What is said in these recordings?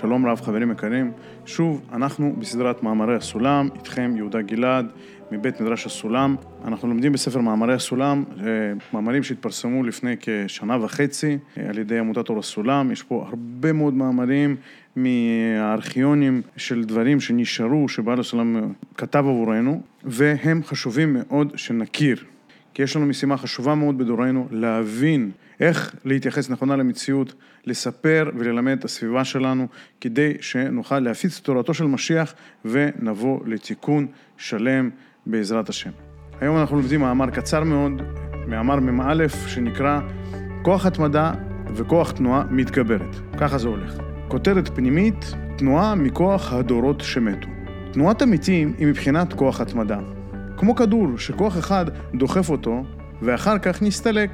שלום רב חברים יקרים, שוב אנחנו בסדרת מאמרי הסולם, איתכם יהודה גלעד מבית מדרש הסולם. אנחנו לומדים בספר מאמרי הסולם, אה, מאמרים שהתפרסמו לפני כשנה וחצי אה, על ידי עמותת אור הסולם, יש פה הרבה מאוד מאמרים מהארכיונים של דברים שנשארו, שבעל הסולם כתב עבורנו, והם חשובים מאוד שנכיר. כי יש לנו משימה חשובה מאוד בדורנו להבין איך להתייחס נכונה למציאות, לספר וללמד את הסביבה שלנו, כדי שנוכל להפיץ תורתו של משיח ונבוא לתיקון שלם בעזרת השם. היום אנחנו לומדים מאמר קצר מאוד, מאמר מ"א, שנקרא כוח התמדה וכוח תנועה מתגברת. ככה זה הולך. כותרת פנימית, תנועה מכוח הדורות שמתו. תנועת המתים היא מבחינת כוח התמדה. כמו כדור שכוח אחד דוחף אותו ואחר כך נסתלק.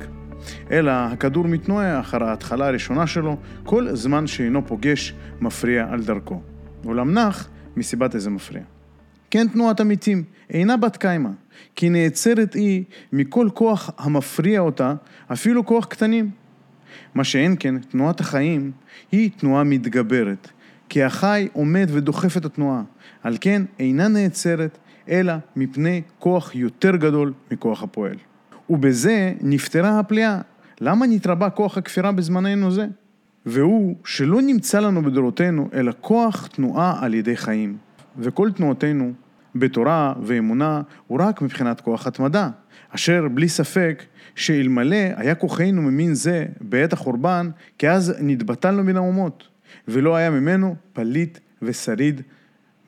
אלא הכדור מתנועה אחר ההתחלה הראשונה שלו, כל זמן שאינו פוגש מפריע על דרכו. אולם נח מסיבת איזה מפריע. כן תנועת המתים אינה בת קיימא, כי נעצרת היא מכל כוח המפריע אותה, אפילו כוח קטנים. מה שאין כן, תנועת החיים היא תנועה מתגברת, כי החי עומד ודוחף את התנועה, על כן אינה נעצרת, אלא מפני כוח יותר גדול מכוח הפועל. ובזה נפתרה הפליאה. למה נתרבה כוח הכפירה בזמננו זה? והוא שלא נמצא לנו בדורותינו, אלא כוח תנועה על ידי חיים. וכל תנועותינו בתורה ואמונה הוא רק מבחינת כוח התמדה, אשר בלי ספק שאלמלא היה כוחנו ממין זה בעת החורבן, כי אז נתבטלנו מן האומות, ולא היה ממנו פליט ושריד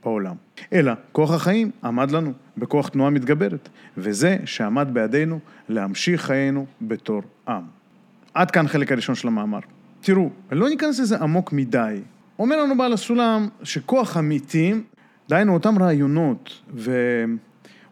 בעולם. אלא כוח החיים עמד לנו בכוח תנועה מתגברת, וזה שעמד בידינו להמשיך חיינו בתור עם. עד כאן חלק הראשון של המאמר. תראו, לא ניכנס לזה עמוק מדי. אומר לנו בעל הסולם שכוח המתים, דהיינו אותם רעיונות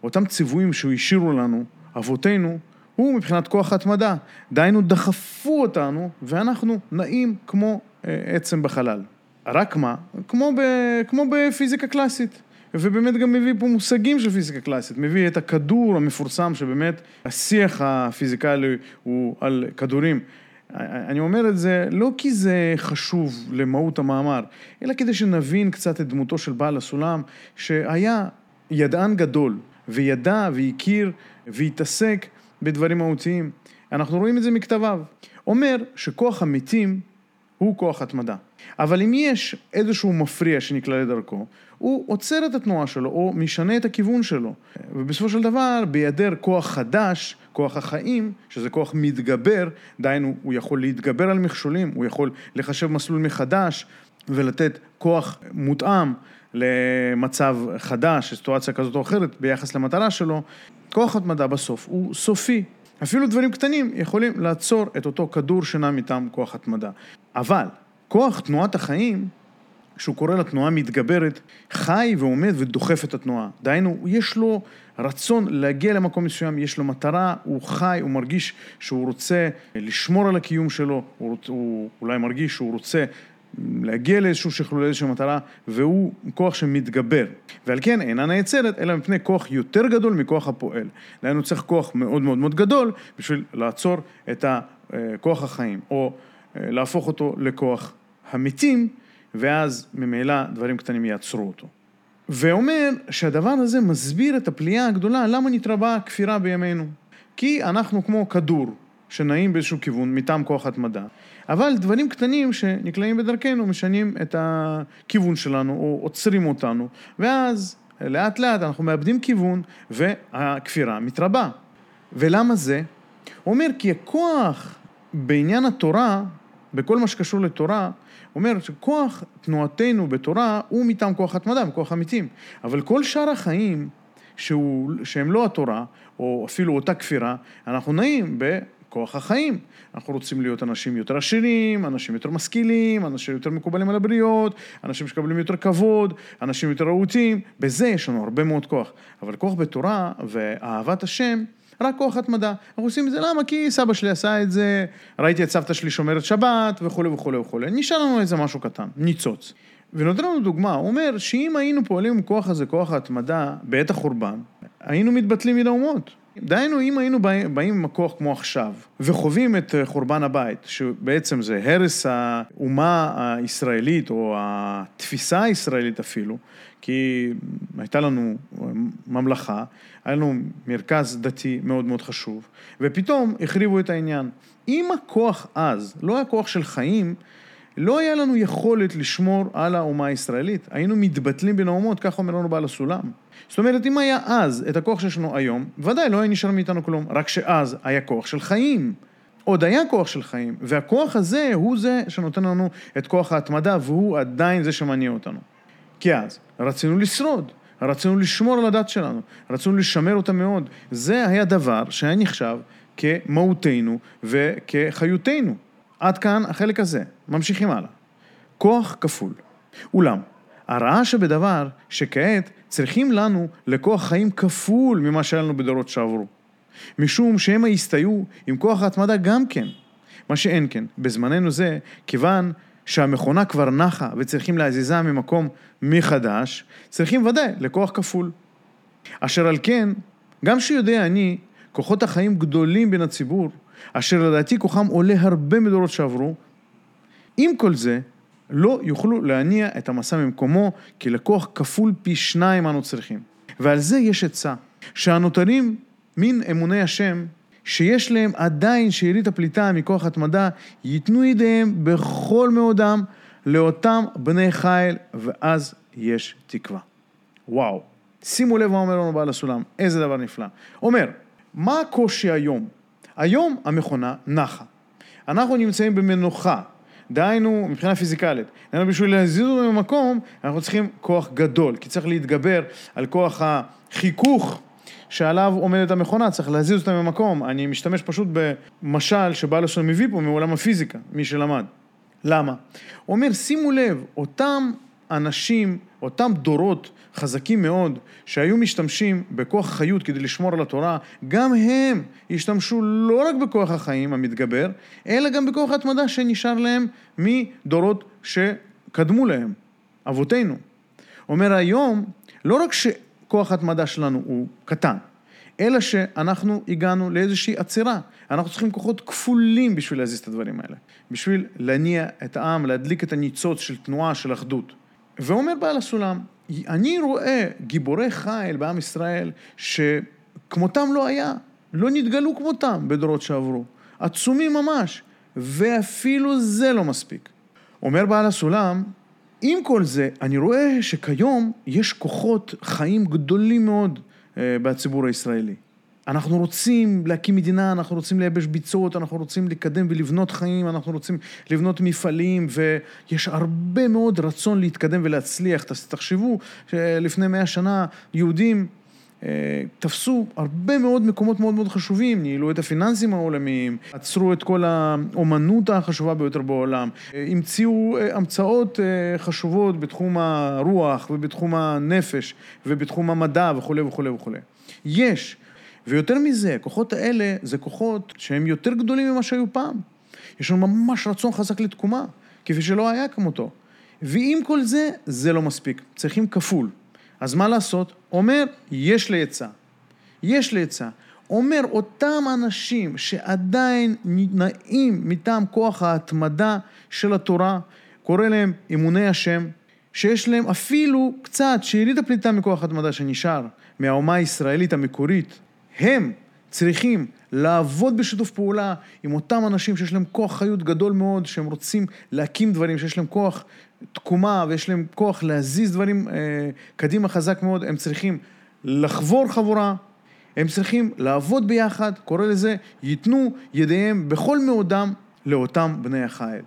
ואותם ציוויים שהוא השאירו לנו, אבותינו, הוא מבחינת כוח התמדה. דהיינו דחפו אותנו ואנחנו נעים כמו אה, עצם בחלל. רק מה? כמו, ב, כמו בפיזיקה קלאסית. ובאמת גם מביא פה מושגים של פיזיקה קלאסית, מביא את הכדור המפורסם שבאמת השיח הפיזיקלי הוא על כדורים. אני אומר את זה לא כי זה חשוב למהות המאמר, אלא כדי שנבין קצת את דמותו של בעל הסולם, שהיה ידען גדול, וידע והכיר והתעסק בדברים מהותיים. אנחנו רואים את זה מכתביו. אומר שכוח המתים הוא כוח התמדה. אבל אם יש איזשהו מפריע שנקלע לדרכו, הוא עוצר את התנועה שלו או משנה את הכיוון שלו. ובסופו של דבר, בהיעדר כוח חדש, כוח החיים, שזה כוח מתגבר, דהיינו, הוא יכול להתגבר על מכשולים, הוא יכול לחשב מסלול מחדש ולתת כוח מותאם למצב חדש, לסיטואציה כזאת או אחרת, ביחס למטרה שלו. כוח התמדה בסוף הוא סופי. אפילו דברים קטנים יכולים לעצור את אותו כדור שנע מטעם כוח התמדה. אבל כוח תנועת החיים, שהוא קורא לתנועה מתגברת, חי ועומד ודוחף את התנועה. דהיינו, יש לו רצון להגיע למקום מסוים, יש לו מטרה, הוא חי, הוא מרגיש שהוא רוצה לשמור על הקיום שלו, הוא, הוא אולי מרגיש שהוא רוצה להגיע לאיזשהו שכלול, לאיזושהי מטרה, והוא כוח שמתגבר. ועל כן אינה נעצרת, אלא מפני כוח יותר גדול מכוח הפועל. דהיינו צריך כוח מאוד מאוד מאוד גדול בשביל לעצור את כוח החיים, או אה, להפוך אותו לכוח המתים, ואז ממילא דברים קטנים יעצרו אותו. ואומר שהדבר הזה מסביר את הפליאה הגדולה, למה נתרבה הכפירה בימינו. כי אנחנו כמו כדור שנעים באיזשהו כיוון מטעם כוח התמדה, אבל דברים קטנים שנקלעים בדרכנו משנים את הכיוון שלנו או עוצרים אותנו, ואז לאט לאט אנחנו מאבדים כיוון והכפירה מתרבה. ולמה זה? הוא אומר כי הכוח בעניין התורה בכל מה שקשור לתורה, אומר שכוח תנועתנו בתורה הוא מטעם כוח התמדה, כוח המתים. אבל כל שאר החיים, שהוא, שהם לא התורה, או אפילו אותה כפירה, אנחנו נעים בכוח החיים. אנחנו רוצים להיות אנשים יותר עשירים, אנשים יותר משכילים, אנשים יותר מקובלים על הבריות, אנשים שקבלים יותר כבוד, אנשים יותר רהוטים, בזה יש לנו הרבה מאוד כוח. אבל כוח בתורה ואהבת השם, רק כוח התמדה. אנחנו עושים את זה, למה? כי סבא שלי עשה את זה, ראיתי את סבתא שלי שומרת שבת וכולי וכולי וכולי. נשאר לנו איזה משהו קטן, ניצוץ. ונותן לנו דוגמה, הוא אומר שאם היינו פועלים עם כוח הזה, כוח ההתמדה, בעת החורבן, היינו מתבטלים מן האומות. דהיינו, אם היינו באים עם הכוח כמו עכשיו, וחווים את חורבן הבית, שבעצם זה הרס האומה הישראלית, או התפיסה הישראלית אפילו, כי הייתה לנו ממלכה, היה לנו מרכז דתי מאוד מאוד חשוב, ופתאום החריבו את העניין. אם הכוח אז לא היה כוח של חיים, לא היה לנו יכולת לשמור על האומה הישראלית. היינו מתבטלים בין האומות, כך אומר לנו בעל הסולם. זאת אומרת, אם היה אז את הכוח שיש לנו היום, ודאי לא היה נשאר מאיתנו כלום, רק שאז היה כוח של חיים. עוד היה כוח של חיים, והכוח הזה הוא זה שנותן לנו את כוח ההתמדה, והוא עדיין זה שמניע אותנו. כי אז רצינו לשרוד, רצינו לשמור על הדת שלנו, רצינו לשמר אותה מאוד. זה היה דבר שהיה נחשב כמהותנו וכחיותנו. עד כאן החלק הזה. ממשיכים הלאה. כוח כפול. אולם, הרעה שבדבר שכעת צריכים לנו לכוח חיים כפול ממה שהיה לנו בדורות שעברו. משום שמא יסתייעו עם כוח ההתמדה גם כן. מה שאין כן, בזמננו זה, כיוון שהמכונה כבר נחה וצריכים להזיזה ממקום מחדש, צריכים ודאי לכוח כפול. אשר על כן, גם שיודע אני, כוחות החיים גדולים בין הציבור, אשר לדעתי כוחם עולה הרבה מדורות שעברו, עם כל זה, לא יוכלו להניע את המסע ממקומו, כי לקוח כפול פי שניים אנו צריכים. ועל זה יש עצה, שהנותרים מן אמוני השם, שיש להם עדיין שארית הפליטה מכוח התמדה, ייתנו ידיהם בכל מאודם לאותם בני חיל, ואז יש תקווה. וואו. שימו לב מה אומר לנו בעל הסולם, איזה דבר נפלא. אומר, מה הקושי היום? היום המכונה נחה. אנחנו נמצאים במנוחה, דהיינו, מבחינה פיזיקלית. דהיינו, בשביל להזיז אותנו ממקום, אנחנו צריכים כוח גדול, כי צריך להתגבר על כוח החיכוך שעליו עומדת המכונה, צריך להזיז אותה ממקום. אני משתמש פשוט במשל שבעל השם מביא פה מעולם הפיזיקה, מי שלמד. למה? הוא אומר, שימו לב, אותם אנשים, אותם דורות חזקים מאוד, שהיו משתמשים בכוח חיות כדי לשמור על התורה, גם הם השתמשו לא רק בכוח החיים המתגבר, אלא גם בכוח ההתמדה שנשאר להם מדורות שקדמו להם, אבותינו. אומר היום, לא רק שכוח ההתמדה שלנו הוא קטן, אלא שאנחנו הגענו לאיזושהי עצירה. אנחנו צריכים כוחות כפולים בשביל להזיז את הדברים האלה. בשביל להניע את העם, להדליק את הניצוץ של תנועה, של אחדות. ואומר בעל הסולם, אני רואה גיבורי חיל בעם ישראל שכמותם לא היה, לא נתגלו כמותם בדורות שעברו, עצומים ממש, ואפילו זה לא מספיק. אומר בעל הסולם, עם כל זה, אני רואה שכיום יש כוחות חיים גדולים מאוד אה, בציבור הישראלי. אנחנו רוצים להקים מדינה, אנחנו רוצים לייבש ביצות, אנחנו רוצים לקדם ולבנות חיים, אנחנו רוצים לבנות מפעלים, ויש הרבה מאוד רצון להתקדם ולהצליח. תחשבו שלפני מאה שנה יהודים אה, תפסו הרבה מאוד מקומות מאוד מאוד חשובים, ניהלו את הפיננסים העולמיים, עצרו את כל האומנות החשובה ביותר בעולם, אה, המציאו אה, המצאות חשובות בתחום הרוח ובתחום הנפש ובתחום המדע וכולי וכולי וכולי. יש ויותר מזה, הכוחות האלה זה כוחות שהם יותר גדולים ממה שהיו פעם. יש לנו ממש רצון חזק לתקומה, כפי שלא היה כמותו. ועם כל זה, זה לא מספיק, צריכים כפול. אז מה לעשות? אומר, יש לי עצה. יש לי עצה. אומר, אותם אנשים שעדיין נעים מטעם כוח ההתמדה של התורה, קורא להם אמוני השם, שיש להם אפילו קצת שארית הפליטה מכוח ההתמדה שנשאר, מהאומה הישראלית המקורית, הם צריכים לעבוד בשיתוף פעולה עם אותם אנשים שיש להם כוח חיות גדול מאוד, שהם רוצים להקים דברים, שיש להם כוח תקומה ויש להם כוח להזיז דברים אה, קדימה חזק מאוד, הם צריכים לחבור חבורה, הם צריכים לעבוד ביחד, קורא לזה, ייתנו ידיהם בכל מאודם לאותם בני החיל.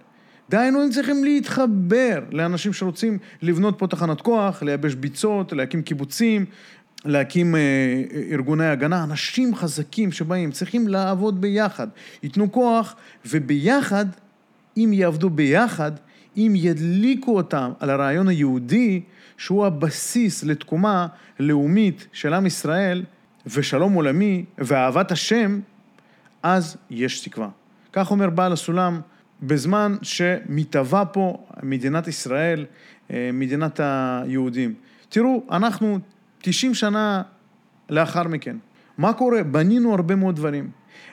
דהיינו, הם צריכים להתחבר לאנשים שרוצים לבנות פה תחנת כוח, לייבש ביצות, להקים קיבוצים, להקים אה, ארגוני הגנה, אנשים חזקים שבאים, צריכים לעבוד ביחד, ייתנו כוח, וביחד, אם יעבדו ביחד, אם ידליקו אותם על הרעיון היהודי, שהוא הבסיס לתקומה לאומית של עם ישראל, ושלום עולמי, ואהבת השם, אז יש תקווה. כך אומר בעל הסולם, בזמן שמתהווה פה מדינת ישראל, אה, מדינת היהודים. תראו, אנחנו 90 שנה לאחר מכן. מה קורה? בנינו הרבה מאוד דברים.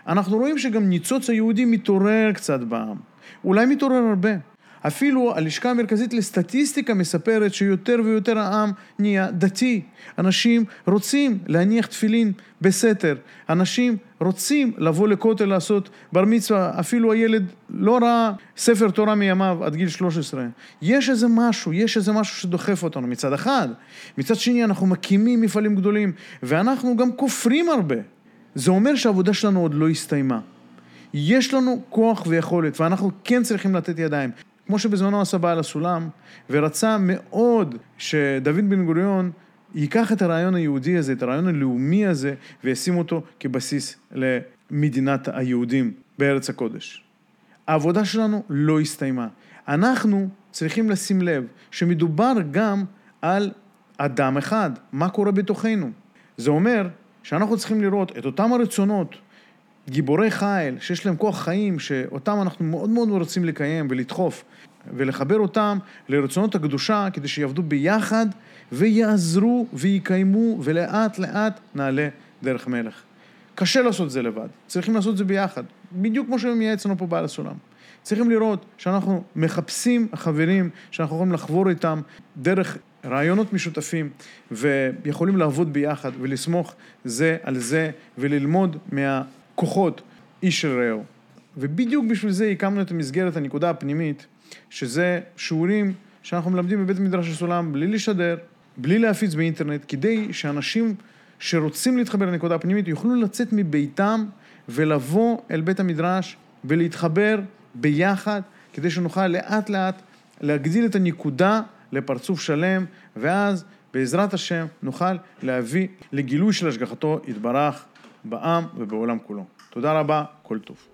אנחנו רואים שגם ניצוץ היהודי מתעורר קצת בעם. אולי מתעורר הרבה. אפילו הלשכה המרכזית לסטטיסטיקה מספרת שיותר ויותר העם נהיה דתי. אנשים רוצים להניח תפילין בסתר. אנשים רוצים לבוא לכותל לעשות בר מצווה. אפילו הילד לא ראה ספר תורה מימיו עד גיל 13. יש איזה משהו, יש איזה משהו שדוחף אותנו מצד אחד. מצד שני אנחנו מקימים מפעלים גדולים ואנחנו גם כופרים הרבה. זה אומר שהעבודה שלנו עוד לא הסתיימה. יש לנו כוח ויכולת, ואנחנו כן צריכים לתת ידיים. כמו שבזמנו עשה בעל הסולם, ורצה מאוד שדוד בן גוריון ייקח את הרעיון היהודי הזה, את הרעיון הלאומי הזה, וישים אותו כבסיס למדינת היהודים בארץ הקודש. העבודה שלנו לא הסתיימה. אנחנו צריכים לשים לב שמדובר גם על אדם אחד, מה קורה בתוכנו. זה אומר שאנחנו צריכים לראות את אותם הרצונות, גיבורי חיל, שיש להם כוח חיים, שאותם אנחנו מאוד מאוד רוצים לקיים ולדחוף, ולחבר אותם לרצונות הקדושה, כדי שיעבדו ביחד ויעזרו ויקיימו, ולאט לאט נעלה דרך מלך. קשה לעשות את זה לבד, צריכים לעשות את זה ביחד, בדיוק כמו שמייעץ לנו פה בעל הסולם. צריכים לראות שאנחנו מחפשים חברים שאנחנו יכולים לחבור איתם דרך רעיונות משותפים ויכולים לעבוד ביחד ולסמוך זה על זה וללמוד מהכוחות איש של רעהו. ובדיוק בשביל זה הקמנו את המסגרת הנקודה הפנימית, שזה שיעורים שאנחנו מלמדים בבית המדרש הסולם בלי לשדר, בלי להפיץ באינטרנט, כדי שאנשים שרוצים להתחבר לנקודה הפנימית יוכלו לצאת מביתם ולבוא אל בית המדרש ולהתחבר ביחד, כדי שנוכל לאט לאט להגדיל את הנקודה לפרצוף שלם, ואז בעזרת השם נוכל להביא לגילוי של השגחתו יתברך בעם ובעולם כולו. תודה רבה, כל טוב.